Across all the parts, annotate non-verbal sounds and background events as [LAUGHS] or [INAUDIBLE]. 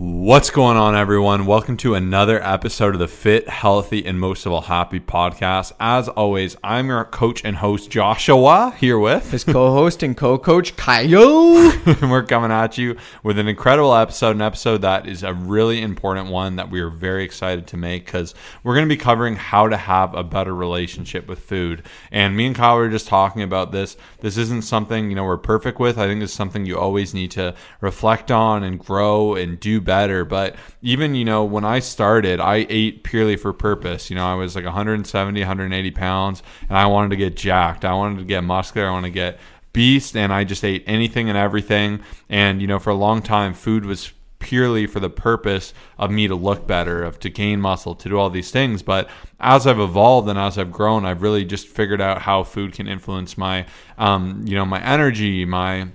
Ooh. What's going on, everyone? Welcome to another episode of the Fit, Healthy, and most of all Happy podcast. As always, I'm your coach and host, Joshua, here with his co host and co coach, Kyle. and [LAUGHS] we're coming at you with an incredible episode, an episode that is a really important one that we are very excited to make because we're going to be covering how to have a better relationship with food. And me and Kyle were just talking about this. This isn't something, you know, we're perfect with. I think it's something you always need to reflect on and grow and do better. But even, you know, when I started, I ate purely for purpose. You know, I was like 170, 180 pounds, and I wanted to get jacked. I wanted to get muscular. I want to get beast, and I just ate anything and everything. And, you know, for a long time, food was purely for the purpose of me to look better, of to gain muscle, to do all these things. But as I've evolved and as I've grown, I've really just figured out how food can influence my, um, you know, my energy, my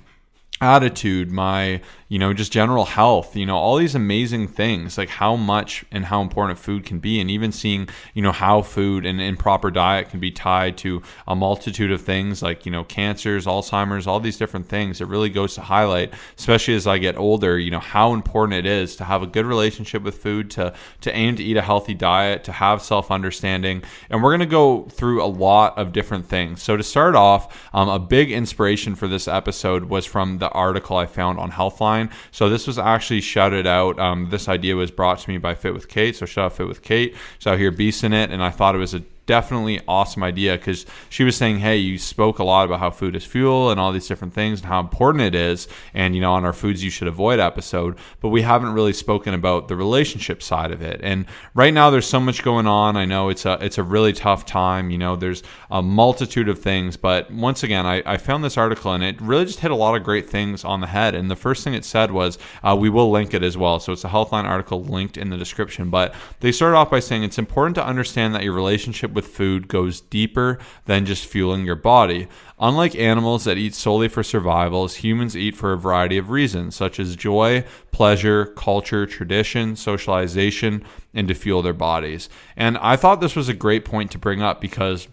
attitude, my you know, just general health, you know, all these amazing things, like how much and how important food can be, and even seeing, you know, how food and improper diet can be tied to a multitude of things like, you know, cancers, Alzheimer's, all these different things. It really goes to highlight, especially as I get older, you know, how important it is to have a good relationship with food, to to aim to eat a healthy diet, to have self understanding. And we're gonna go through a lot of different things. So to start off, um, a big inspiration for this episode was from the article I found on Healthline so this was actually shouted out. Um, this idea was brought to me by Fit with Kate. So shout out Fit with Kate. So out here beasting it, and I thought it was a definitely awesome idea because she was saying, "Hey, you spoke a lot about how food is fuel and all these different things and how important it is, and you know, on our foods you should avoid episode, but we haven't really spoken about the relationship side of it. And right now, there's so much going on. I know it's a it's a really tough time. You know, there's a multitude of things, but once again, I, I found this article and it really just hit a lot of great things on the head. And the first thing it said was, uh, we will link it as well. So it's a Healthline article linked in the description. But they started off by saying it's important to understand that your relationship with food goes deeper than just fueling your body. Unlike animals that eat solely for survival, humans eat for a variety of reasons, such as joy, pleasure, culture, tradition, socialization, and to fuel their bodies. And I thought this was a great point to bring up because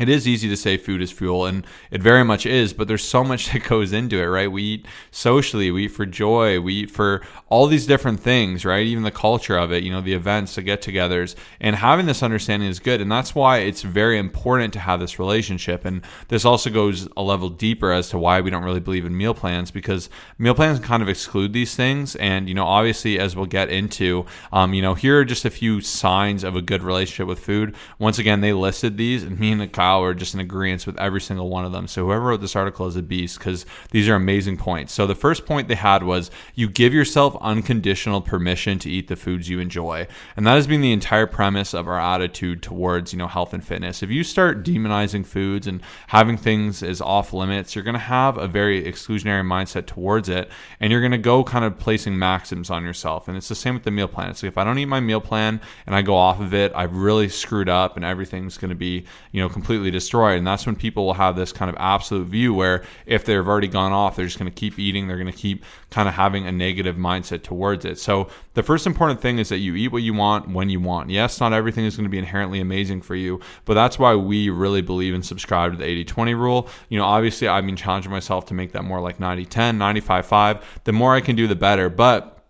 it is easy to say food is fuel and it very much is but there's so much [LAUGHS] that goes into it right? We eat socially we eat for joy we eat for all these different things right? Even the culture of it you know the events the get-togethers and having this understanding is good and that's why it's very important to have this relationship and this also goes a level deeper as to why we don't really believe in meal plans because meal plans kind of exclude these things and you know obviously as we'll get into um, you know here are just a few signs of a good relationship with food. Once again they listed these and me and Kyle are just in agreement with every single one of them. So whoever wrote this article is a beast because these are amazing points. So the first point they had was you give yourself unconditional permission to eat the foods you enjoy, and that has been the entire premise of our attitude towards you know health and fitness. If you start demonizing foods and having things as off limits, you're going to have a very exclusionary mindset towards it, and you're going to go kind of placing maxims on yourself. And it's the same with the meal plan. Like if I don't eat my meal plan and I go off of it, I've really screwed up, and everything's going to be you know completely completely destroyed. And that's when people will have this kind of absolute view where if they've already gone off, they're just going to keep eating. They're going to keep kind of having a negative mindset towards it. So the first important thing is that you eat what you want when you want. Yes, not everything is going to be inherently amazing for you, but that's why we really believe and subscribe to the 80 20 rule. You know, obviously, I've been challenging myself to make that more like 90 10, 95 5. The more I can do, the better. But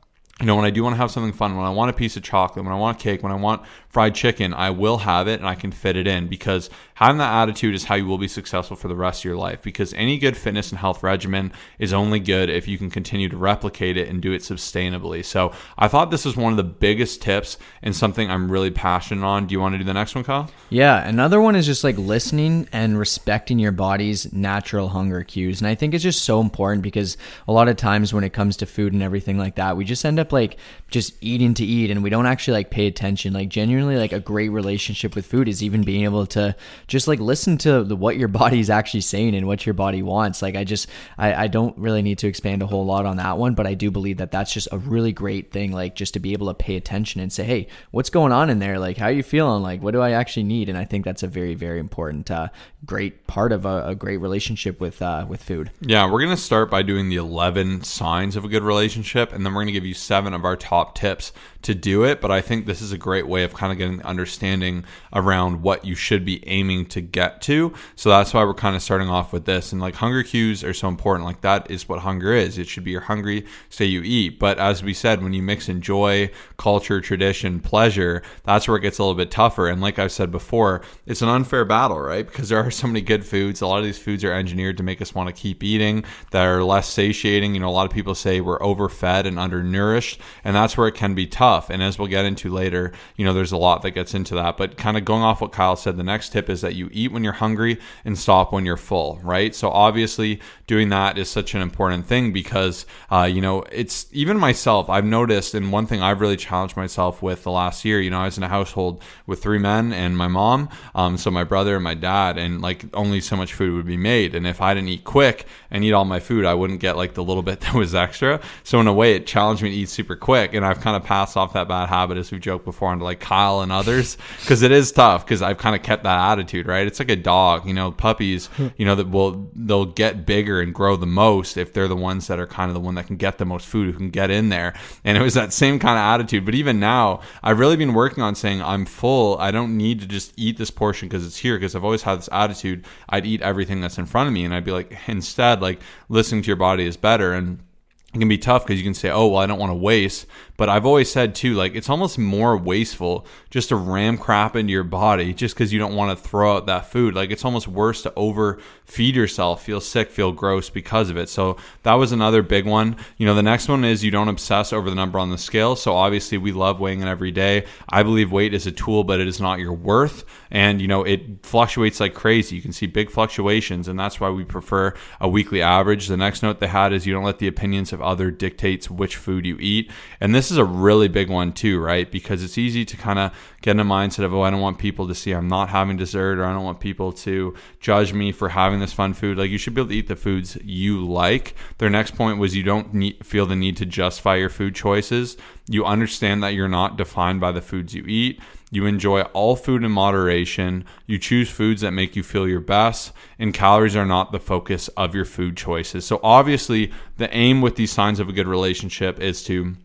you know, when I do want to have something fun, when I want a piece of chocolate, when I want a cake, when I want fried chicken, I will have it and I can fit it in because having that attitude is how you will be successful for the rest of your life. Because any good fitness and health regimen is only good if you can continue to replicate it and do it sustainably. So I thought this was one of the biggest tips and something I'm really passionate on. Do you want to do the next one, Kyle? Yeah, another one is just like listening and respecting your body's natural hunger cues. And I think it's just so important because a lot of times when it comes to food and everything like that, we just end up like just eating to eat and we don't actually like pay attention. Like genuinely like a great relationship with food is even being able to just like listen to the, what your [LAUGHS] body is actually saying and what your body wants. Like I just I, I don't really need to expand a whole lot on that one, but I do believe that that's just a really great thing. Like just to be able to pay attention and say, hey, what's going on in there? Like how are you feeling? Like what do I actually need? And I think that's a very very important uh, great part of a, a great relationship with uh, with food. Yeah, we're gonna start by doing the eleven signs of a good relationship, and then we're gonna give you seven of our top tips to do it, but I think this is a great way of kind of getting understanding around what you should be aiming to get to. So that's why we're kind of starting off with this. And like hunger cues are so important. Like that is what hunger is. It should be you're hungry, say you eat. But as we said, when you mix in joy, culture, tradition, pleasure, that's where it gets a little bit tougher. And like I've said before, it's an unfair battle, right? Because there are so many good foods. A lot of these foods are engineered to make us want to keep eating that are less satiating. You know, a lot of people say we're overfed and undernourished, and that's where it can be tough. And as we'll get into later, you know, there's a lot that gets into that. But kind of going off what Kyle said, the next tip is that you eat when you're hungry and stop when you're full, right? So obviously, doing that is such an important thing because, uh, you know, it's even myself, I've noticed, and one thing I've really challenged myself with the last year, you know, I was in a household with three men and my mom, um, so my brother and my dad, and like only so much food would be made. And if I didn't eat quick and eat all my food, I wouldn't get like the little bit [LAUGHS] that was extra. So in a way, it challenged me to eat super quick. And I've kind of passed off that bad habit, as we've joked before, onto like Kyle and others, because it is tough. Because I've kind of kept that attitude, right? It's like a dog, you know, puppies, hmm. you know, that will they'll get bigger and grow the most if they're the ones that are kind of the one that can get the most food, who can get in there. And it was that same kind of attitude. But even now, I've really been working on saying I'm full. I don't need to just eat this portion because it's here. Because I've always had this attitude, I'd eat everything that's in front of me, and I'd be like, [LAUGHS] instead, like listening to your body is better and it can be tough because you can say, oh, well, I don't want to waste. But I've always said too, like it's almost more wasteful just to ram crap into your body just because you don't want to throw out that food. Like it's almost worse to overfeed yourself, feel sick, feel gross because of it. So that was another big one. You know, the next one is you don't obsess over the number on the scale. So obviously we love weighing in every day. I believe weight is a tool, but it is not your worth. And you know, it fluctuates like crazy. You can see big fluctuations, and that's why we prefer a weekly average. The next note they had is you don't let the opinions of other dictates which food you eat. And this is a really big one too, right? Because it's easy to kind of get in a mindset of, oh, I don't want people to see I'm not having dessert or I don't want people to judge me for having this fun food. Like you should be able to eat the foods you like. Their next point was you don't need, feel the need to justify your food choices. You understand that you're not defined by the foods you eat. You enjoy all food in moderation. You choose foods that make you feel your best, and calories are not the focus of your food choices. So, obviously, the aim with these signs of a good relationship is to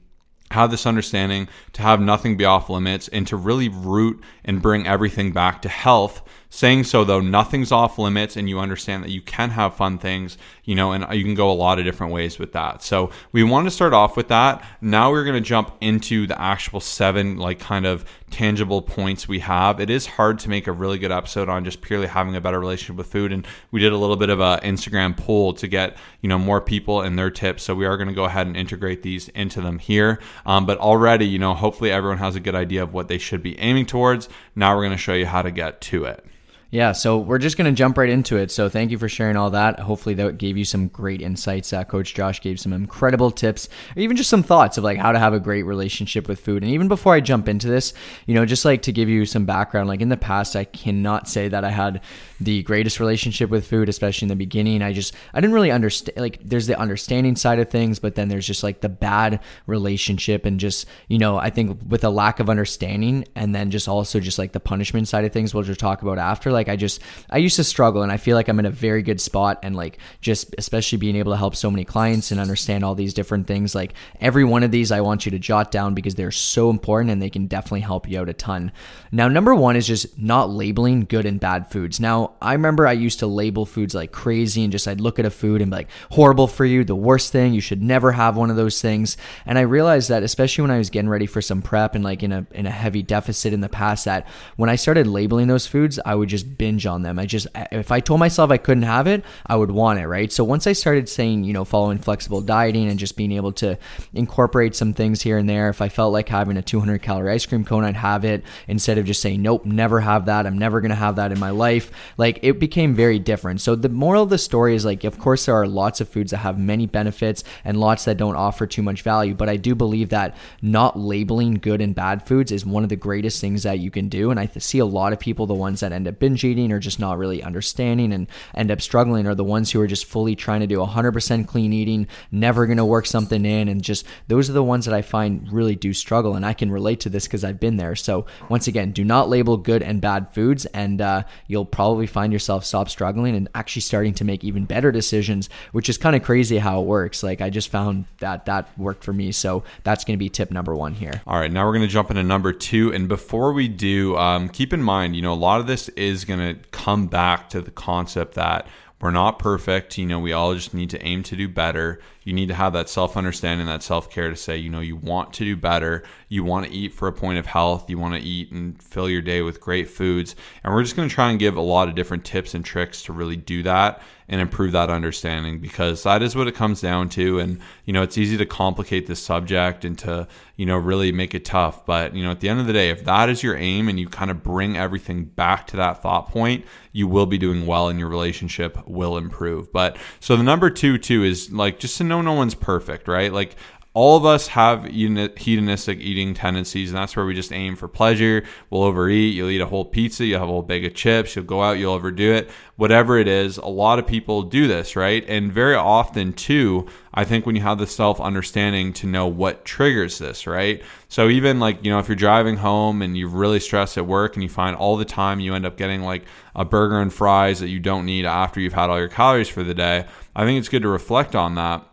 have this understanding, to have nothing be off limits, and to really root and bring everything back to health Saying so, though, nothing's off limits, and you understand that you can have fun things, you know, and you can go a lot of different ways with that. So, we want to start off with that. Now, we're going to jump into the actual seven, like, kind of tangible points we have. It is hard to make a really good episode on just purely having a better relationship with food. And we did a little bit of an Instagram poll to get, you know, more people and their tips. So, we are going to go ahead and integrate these into them here. Um, but already, you know, hopefully everyone has a good idea of what they should be aiming towards. Now, we're going to show you how to get to it. Yeah, so we're just going to jump right into it. So thank you for sharing all that. Hopefully that gave you some great insights. Uh, Coach Josh gave some incredible tips, or even just some thoughts of like how to have a great relationship with food. And even before I jump into this, you know, just like to give you some background, like in the past, I cannot say that I had the greatest relationship with food, especially in the beginning. I just, I didn't really understand, like there's the understanding side of things, but then there's just like the bad relationship and just, you know, I think with a lack of understanding and then just also just like the punishment side of things, we'll just talk about after like I just I used to struggle and I feel like I'm in a very good spot and like just especially being able to help so many clients and understand all these different things like every one of these I want you to jot down because they're so important and they can definitely help you out a ton. Now number 1 is just not labeling good and bad foods. Now I remember I used to label foods like crazy and just I'd look at a food and be like horrible for you, the worst thing, you should never have one of those things. And I realized that especially when I was getting ready for some prep and like in a in a heavy deficit in the past that when I started labeling those foods, I would just binge on them. I just, if I told myself I couldn't have it, I would want it, right? So once I started saying, you know, following flexible dieting and just being able to incorporate some things here and there, if I felt like having a 200 calorie ice cream cone, I'd have it instead of just saying, nope, never have that. I'm never going to have that in my life. Like it became very different. So the moral of the story is like, of course, there are lots of foods that have many benefits and lots that don't offer too much value. But I do believe that not labeling good and bad foods is one of the greatest things that you can do. And I see a lot of people, the ones that end up binge binge eating or just not really understanding and end up struggling are the ones who are just fully trying to do 100% clean eating, never going to work something in. And just those are the ones that I find really do struggle. And I can relate to this because I've been there. So, once again, do not label good and bad foods, and uh, you'll probably find yourself stop struggling and actually starting to make even better decisions, which is kind of crazy how it works. Like, I just found that that worked for me. So, that's going to be tip number one here. All right, now we're going to jump into number two. And before we do, um, keep in mind, you know, a lot of this is going to come back to the concept that we're not perfect. You know, we all just need to aim to do better. You need to have that self understanding, that self care to say, you know, you want to do better. You want to eat for a point of health. You want to eat and fill your day with great foods. And we're just going to try and give a lot of different tips and tricks to really do that and improve that understanding because that is what it comes down to. And, you know, it's easy to complicate this subject and to, you know, really make it tough. But, you know, at the end of the day, if that is your aim and you kind of bring everything back to that thought point, you will be doing well and your relationship will improve. But so the number two, too, is like just to know no one's perfect, right? Like all of us have hedonistic eating tendencies, and that's where we just aim for pleasure. We'll overeat. You'll eat a whole pizza. You'll have a whole bag of chips. You'll go out. You'll overdo it. Whatever it is, a lot of people do this, right? And very often, too, I think when you have the self understanding to know what triggers this, right? So even like, you know, if you're driving home and you're really stressed at work and you find all the time you end up getting like a burger and fries that you don't need after you've had all your calories for the day, I think it's good to reflect on that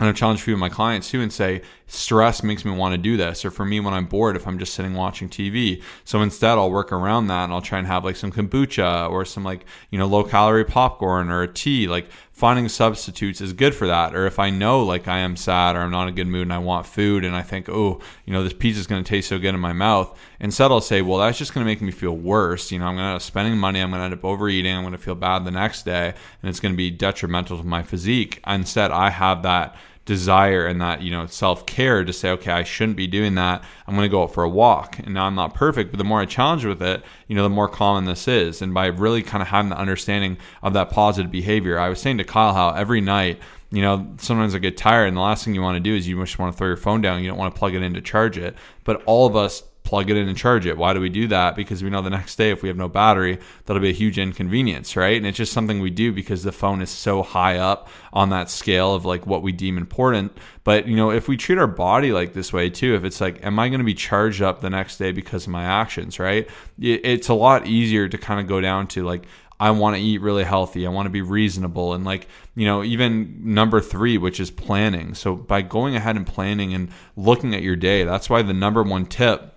and I challenge a few of my clients too and say, stress makes me want to do this. Or for me, when I'm bored, if I'm just sitting watching TV. So instead, I'll work around that and I'll try and have like some kombucha or some like, you know, low calorie popcorn or a tea. Like finding substitutes is good for that. Or if I know like I am sad or I'm not in a good mood and I want food and I think, oh, you know, this pizza is going to taste so good in my mouth, instead I'll say, well, that's just going to make me feel worse. You know, I'm going to end up spending money. I'm going to end up overeating. I'm going to feel bad the next day and it's going to be detrimental to my physique. Instead, I have that desire and that you know self care to say, okay, I shouldn't be doing that. I'm going to go out for a walk. And now I'm not perfect, but the more I challenge with it, you know, the more common this is. And by really kind of having the understanding of that positive behavior, I was saying to Kyle how every night you know, sometimes I get tired, and the last thing you want to do is you just want to throw your phone down. You don't want to plug it in to charge it. But all of us plug it in and charge it. Why do we do that? Because we know the next day if we have no battery, that'll be a huge inconvenience, right? And it's just something we do because the phone is so high up on that scale of like what we deem important. But, you know, if we treat our body like this way too, if it's like, am I going to be charged up the next day because of my actions, right? It's a lot easier to kind of go down to like, I want to eat really healthy. I want to be reasonable. And like, you know, even number three, which is planning. So by going ahead and planning and looking at your day, that's why the number one tip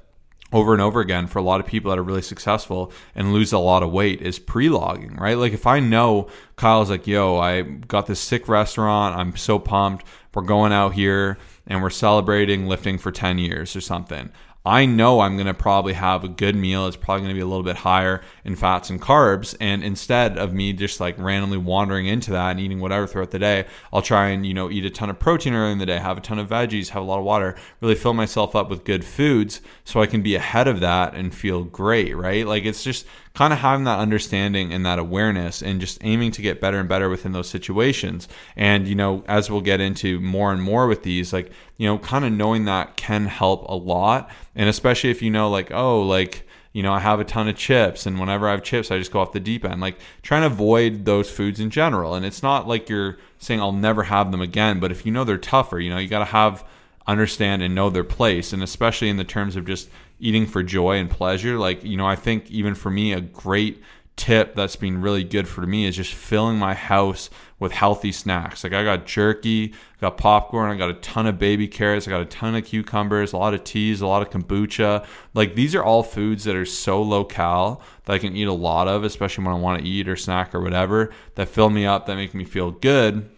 over and over again for a lot of people that are really successful and lose a lot of weight is pre-logging, right? Like if I know Kyle's like, "Yo, I got this sick restaurant. I'm so pumped. We're going out here and we're celebrating lifting for 10 years or something." I know I'm going to probably have a good meal. It's probably going to be a little bit higher in fats and carbs. And instead of me just like randomly wandering into that and eating whatever throughout the day, I'll try and, you know, eat a ton of protein early in the day, have a ton of veggies, have a lot of water, really fill myself up with good foods so I can be ahead of that and feel great, right? Like it's just kind of having that understanding and that awareness and just aiming to get better and better within those situations. And, you know, as we'll get into more and more with these, like, you know, kind of knowing that can help a lot. And especially if you know, like, oh, like, you know, I have a ton of chips, and whenever I have chips, I just go off the deep end. Like, trying to avoid those foods in general. And it's not like you're saying I'll never have them again, but if you know they're tougher, you know, you got to have, understand, and know their place. And especially in the terms of just eating for joy and pleasure. Like, you know, I think even for me, a great tip that's been really good for me is just filling my house with healthy snacks. Like I got jerky, I got popcorn, I got a ton of baby carrots, I got a ton of cucumbers, a lot of teas, a lot of kombucha. Like these are all foods that are so low cal that I can eat a lot of, especially when I want to eat or snack or whatever, that fill me up, that make me feel good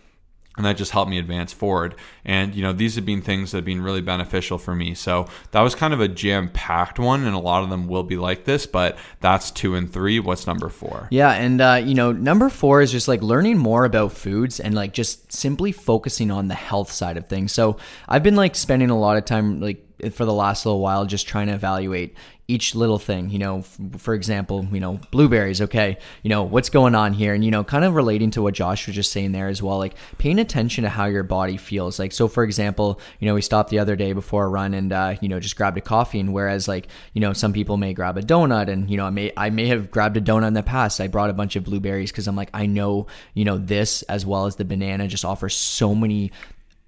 and that just helped me advance forward. And you know these have been things that have been really beneficial for me. So that was kind of a jam packed one and a lot of them will be like this but that's two and three. What's number four? Yeah and uh, you know number four is just like learning more about foods and like just simply focusing on the health side of things. So i've been like spending a lot of time like for the last little while just trying to evaluate each little thing you know for example you know blueberries okay you know what's going on here? And you know kind of relating to what josh was just saying there as well like paying attention to how your body feels. Like so for example you know we stopped the other day before a run and uh, you know just grabbed a coffee and whereas like you know some people may grab a donut and you know i may i may have grabbed a donut in the past. I brought a bunch of blueberries because i'm like i know you know this as well as the banana just offers so many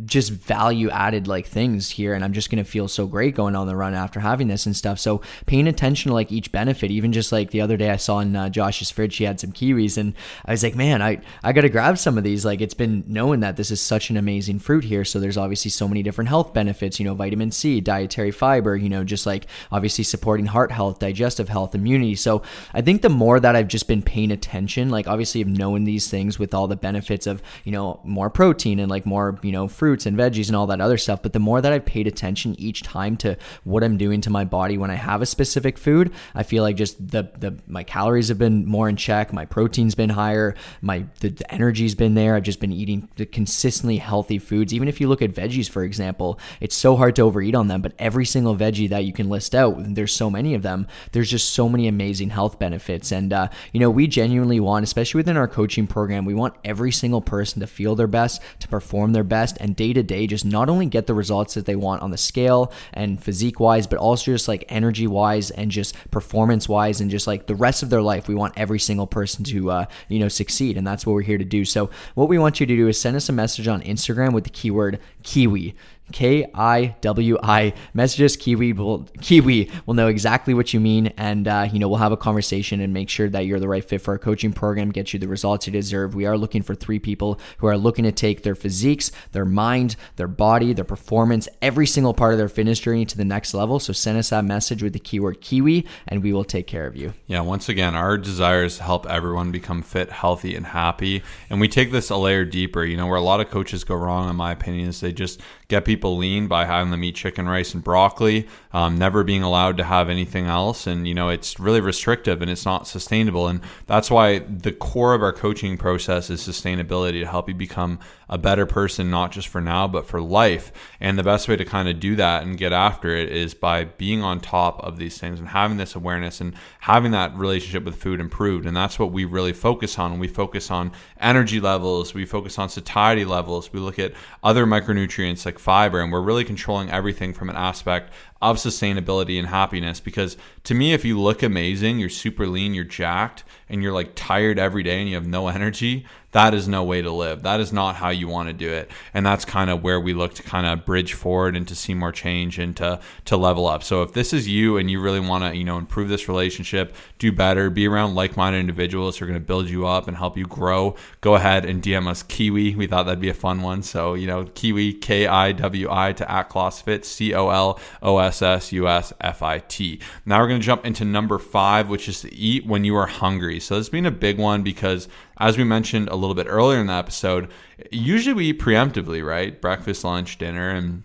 just value added like things here and I'm just going to feel so great going on the run after having this and stuff. So paying attention to like each benefit, even just like the other day I saw in uh, Josh's fridge he had some kiwis and I was like, "Man, I I got to grab some of these." Like it's been knowing that this is such an amazing fruit here, so there's obviously so many different health benefits, you know, vitamin C, dietary fiber, you know, just like obviously supporting heart health, digestive health, immunity. So I think the more that I've just been paying attention, like obviously of knowing these things with all the benefits of, you know, more protein and like more, you know, fruits and veggies and all that other stuff. But the more that I've paid attention each time to what I'm doing to my body when I have a specific food, I feel like just the the my calories have been more in check, my protein's been higher, my the, the energy's been there. I've just been eating the consistently healthy foods. Even if you look at veggies, for example, it's so hard to overeat on them, but every single veggie that you can list out, there's so many of them. There's just so many amazing health benefits, and uh, you know we genuinely want, especially within our coaching program, we want every single person to feel their best, to perform their best, and day to day just not only get the results that they want on the scale and physique wise, but also just like energy wise and just performance wise and just like the rest of their life. We want every single person to, uh, you know, succeed. And that's what we're here to do. So, what we want you to do is send us a message on Instagram with the keyword Kiwi. K I W I. Messages Kiwi will Kiwi will know exactly what you mean, and uh, you know we'll have a conversation and make sure that you're the right fit for our coaching program, get you the results you deserve. We are looking for three people who are looking to take their physiques, their mind, their body, their performance, every single part of their fitness journey to the next level. So send us that message with the keyword Kiwi, and we will take care of you. Yeah, once again, our desire is to help everyone become fit, healthy, and happy, and we take this a layer deeper. You know, where a lot of coaches go wrong, in my opinion, is they just get people lean by having them eat chicken, rice, and broccoli, um, never being allowed to have anything else. And, you know, it's really restrictive and it's not sustainable. And that's why the core of our coaching process is sustainability to help you become a better person, not just for now, but for life. And the best way to kind of do that and get after it is by being on top of these things and having this awareness and having that relationship with food improved. And that's what we really focus on. We focus on energy levels, we focus on satiety levels, we look at other micronutrients like fiber, and we're really controlling everything from an aspect of sustainability and happiness. Because to me, if you look amazing, you're super lean, you're jacked, and you're like tired every day and you have no [LAUGHS] energy, that is no way to live. That is not how you want to do it. And that's kind of where we look to kind of bridge forward and to see more change and to, to level up. So if this is you and you really want to, you know, improve this relationship, do better, be around like-minded individuals who are going to build you up and help you grow, go ahead and DM us Kiwi. We thought that'd be a fun one. So, you know, Kiwi, K-I-W-I to at Colossus Fit, C-O-L-O-S-S-U-S-F-I-T. Now we're going to jump into number five, which is to eat when you are hungry. So this being a big one because as we mentioned a little bit earlier in the episode, usually we eat preemptively, right? Breakfast, lunch, dinner, and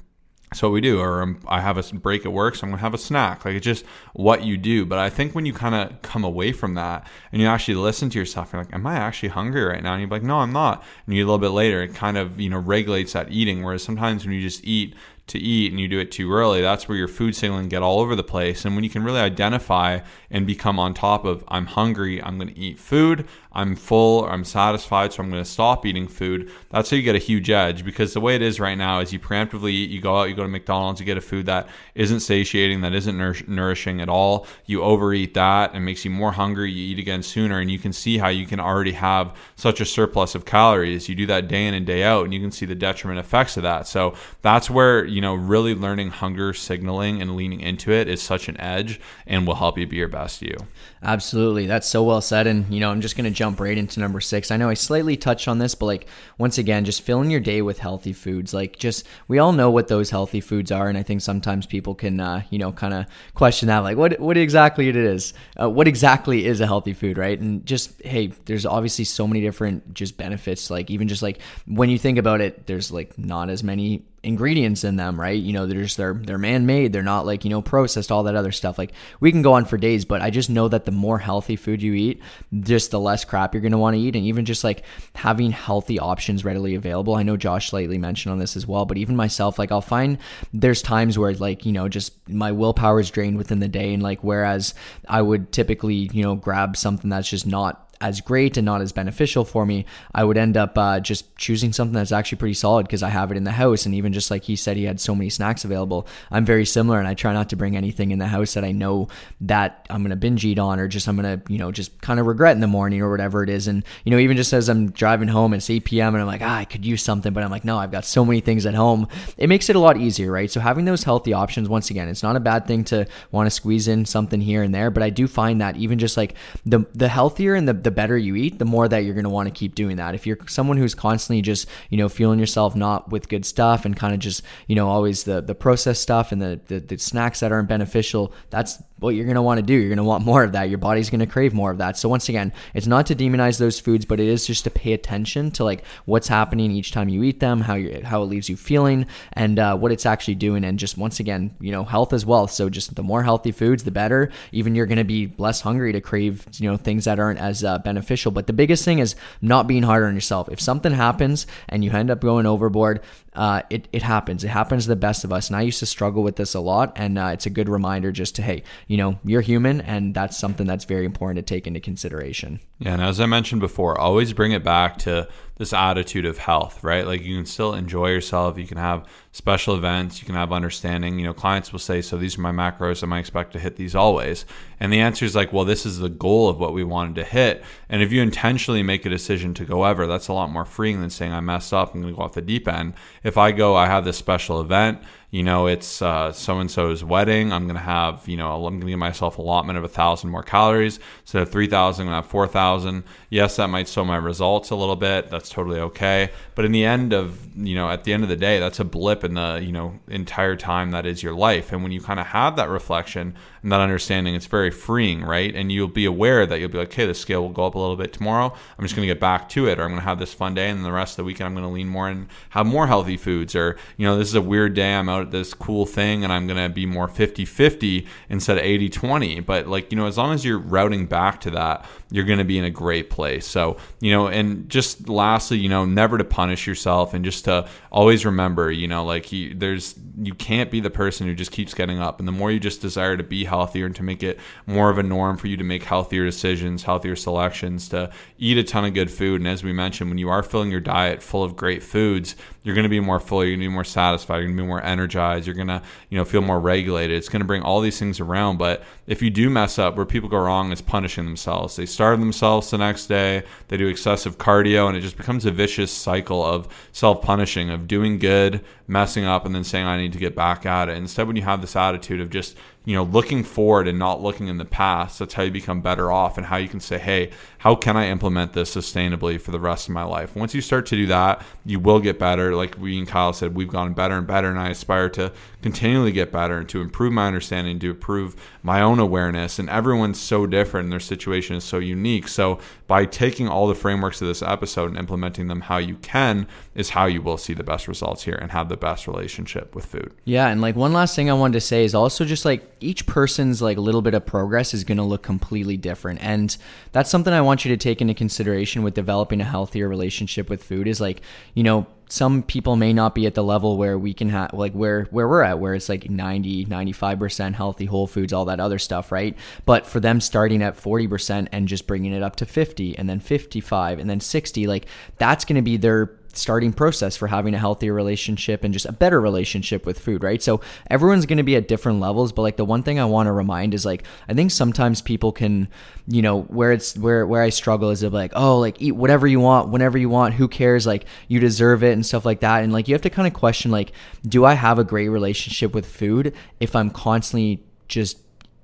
so what we do. Or um, I have a break at work, so I'm gonna have a snack. Like it's just what you do. But I think when you kind of come away from that and you actually listen to yourself, you're like, "Am I actually hungry right now?" And you're like, "No, I'm not." And you a little bit later, it kind of you know regulates that eating. Whereas sometimes when you just eat to eat and you do it too early, that's where your food signaling get all over the place. And when you can really identify and become on top of I'm hungry, I'm going to eat food, I'm full, I'm satisfied, so I'm going to stop eating food. That's how you get a huge edge because the way it is right now is you preemptively eat, you go out, you go to McDonald's, you get a food that isn't satiating, that isn't nour- nourishing at all. You overeat that and makes you more hungry. You eat again sooner, and you can see how you can already have such a surplus of calories. You do that day in and day out, and you can see the detriment effects of that. So that's where you know really learning hunger signaling and leaning into it is such an edge, and will help you be your best you. Absolutely. That's so well said. And, you know, I'm just going to jump right into number six. I know I slightly touched on this, but like, once again, just filling your day with healthy foods. Like, just, we all know what those healthy foods are. And I think sometimes people can, uh, you know, kind of question that, like, what, what exactly it is? Uh, what exactly is a healthy food, right? And just, hey, there's obviously so many different just benefits. Like, even just like when you think about it, there's like not as many ingredients in them, right? You know, they're just they're they're man-made. They're not like, you know, processed, all that other stuff. Like we can go on for days, but I just know that the more healthy food you eat, just the less crap you're going to want to eat and even just like having healthy options readily available. I know Josh slightly mentioned on this as well, but even myself like I'll find there's times where like, you know, just my willpower is drained within the day and like whereas I would typically, you know, grab something that's just not as great and not as beneficial for me, I would end up uh, just choosing something that's actually pretty solid because I have it in the house. And even just like he said, he had so many snacks available. I'm very similar, and I try not to bring anything in the house that I know that I'm gonna binge eat on, or just I'm gonna you know just kind of regret in the morning or whatever it is. And you know even just as I'm driving home, it's 8 p.m. and I'm like, ah, I could use something, but I'm like, no, I've got so many things at home. It makes it a lot easier, right? So having those healthy options, once again, it's not a bad thing to want to squeeze in something here and there, but I do find that even just like the the healthier and the the better you eat, the more that you're going to want to keep doing that. If you're someone who's constantly just, you know, fueling yourself not with good stuff and kind of just, you know, always the the processed stuff and the, the, the snacks that aren't beneficial, that's what you're going to want to do. You're going to want more of that. Your body's going to crave more of that. So once again, it's not to demonize those foods, but it is just to pay attention to like what's happening each time you eat them, how you how it leaves you feeling, and uh, what it's actually doing. And just once again, you know, health as well. So just the more healthy foods, the better. Even you're going to be less hungry to crave, you know, things that aren't as uh, beneficial. But the biggest thing is not being hard on yourself. If something happens and you end up going overboard, uh, it, it happens. It happens to the best of us. And I used to struggle with this a lot. And uh, it's a good reminder just to, hey, you know, you're human. And that's something that's very important to take into consideration. Yeah. And as I mentioned before, always bring it back to this attitude of health, right? Like you can still enjoy yourself. You can have special events. You can have understanding. You know, clients will say, "So these are my macros. Am I expect to hit these always?" And the answer is like, "Well, this is the goal of what we wanted to hit." And if you intentionally make a decision to go ever, that's a lot more freeing than saying, "I messed up. I'm going to go off the deep end." If I go, I have this special event you know, it's uh, so and so's wedding. I'm going to have, you know, I'm going to give myself allotment of a thousand more calories. Instead of 3,000, I'm going to have 4,000. Yes, that might slow my results a little bit. That's totally okay. But in the end of, you know, at the end of the day, that's a blip in the, you know, entire time that is your life. And when you kind of have that reflection and that understanding, it's very freeing, right? And you'll be aware that you'll be like, okay, the scale will go up a little bit tomorrow. I'm just going to get back to it, or I'm going to have this fun day, and the rest of the weekend I'm going to lean more and have more healthy foods, or you know, this is a weird day. I'm out at this cool thing, and I'm going to be more 50-50 instead of 80-20. But like you know, as long as you're routing back to that, you're going to be in a great place. So you know, and just lastly, you know, never to punish yourself, and just to always remember, you know, like you, there's you can't be the person who just keeps getting up, and the more you just desire to be healthier and to make it more of a norm for you to make healthier decisions, healthier selections, to eat a ton of good food. And as we mentioned, when you are filling your diet full of great foods, you're going to be more full, you're going to be more satisfied, you're going to be more energized, you're going to, you know, feel more regulated. It's going to bring all these things around. But if you do mess up, where people go wrong is punishing themselves. They starve themselves the next day, they do excessive cardio, and it just becomes a vicious cycle of self punishing, of doing good, messing up, and then saying, I need to get back at it. Instead, when you have this attitude of just you know, looking forward and not looking in the past, that's how you become better off and how you can say, hey, how can I implement this sustainably for the rest of my life? Once you start to do that, you will get better. Like we and Kyle said, we've gotten better and better, and I aspire to continually get better and to improve my understanding, to improve my own awareness. And everyone's so different and their situation is so unique. So by taking all the frameworks of this episode and implementing them how you can is how you will see the best results here and have the best relationship with food. Yeah, and like one last thing I wanted to say is also just like each person's like little bit of progress is going to look completely different. And that's something I want you to take into consideration with developing a healthier relationship with food is like, you know, some people may not be at the level where we can have like where where we're at where it's like 90 95% healthy whole foods all that other stuff right but for them starting at 40% and just bringing it up to 50 and then 55 and then 60 like that's going to be their starting process for having a healthier relationship and just a better relationship with food, right? So everyone's going to be at different levels, but like the one thing I want to remind is like I think sometimes people can, you know, where it's where where I struggle is of like, oh, like eat whatever you want, whenever you want, who cares? Like you deserve it and stuff like that. And like you have to kind of question like, do I have a great relationship with food if I'm constantly just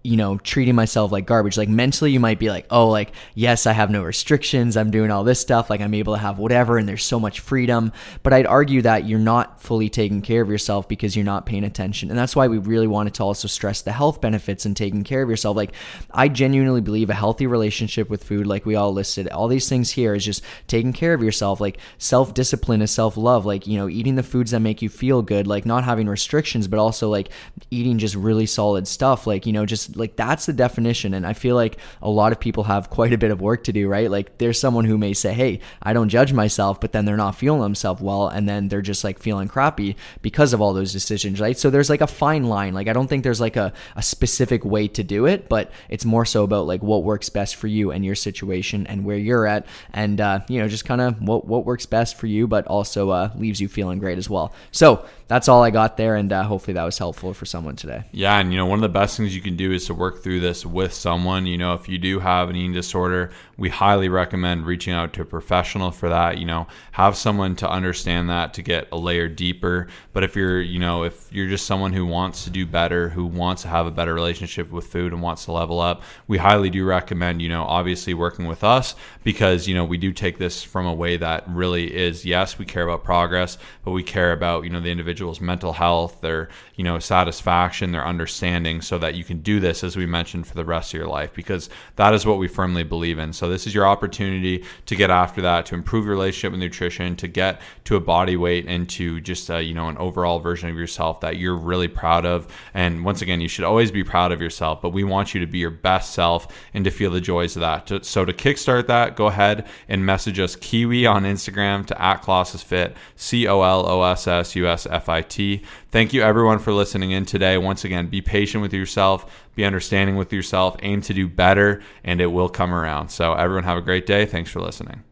you know, treating myself like garbage. Like mentally, you might be like, oh, like, yes, I have no restrictions. I'm doing all this stuff. Like, I'm able to have whatever, and there's so much freedom. But I'd argue that you're not fully taking care of yourself because you're not paying attention. And that's why we really wanted to also stress the health benefits and taking care of yourself. Like, I genuinely believe a healthy relationship with food, like we all listed, all these things here is just taking care of yourself. Like, self discipline is self love. Like, you know, eating the foods that make you feel good, like, not having restrictions, but also like eating just really solid stuff. Like, you know, just like that's the definition. And I feel like a lot of people have quite a bit of work to do, right? Like, there's someone who may say, hey, I don't judge myself, but then they're not feeling themselves well. And then they're just like feeling crappy because of all those decisions, right? So there's like a fine line. Like, I don't think there's like a, a specific way to do it, but it's more so about like what works best for you and your situation and where you're at. And, uh, you know, just kind of what, what works best for you, but also uh, leaves you feeling great as well. So that's all I got there. And uh, hopefully that was helpful for someone today. Yeah, and you know, one of the best things you can do is to work through this with someone. You know, if you do have an eating disorder, we highly recommend reaching out to a professional for that. You know, have someone to understand that to get a layer deeper. But if you're, you know, if you're just someone who wants to do better, who wants to have a better relationship with food and wants to level up, we highly do recommend, you know, obviously working with us because, you know, we do take this from a way that really is yes, we care about progress, but we care about, you know, the individual's mental health, their, you know, satisfaction, their understanding so that you can do this as we mentioned for the rest of your life because that is what we firmly believe in. So this is your opportunity to get after that, to improve your relationship with nutrition, to get to a body weight and to just, uh, you know, an overall version of yourself that you're really proud of. And once again, you should always be proud of yourself, but we want you to be your best self and to feel the joys of that. So to kickstart that, go ahead and message us Kiwi on Instagram to at Colossus Fit, C O L O S S U S F I T. Thank you everyone for listening in today. Once again, be patient with yourself, be understanding with yourself, aim to do better, and it will come around. So everyone have a great day. Thanks for listening.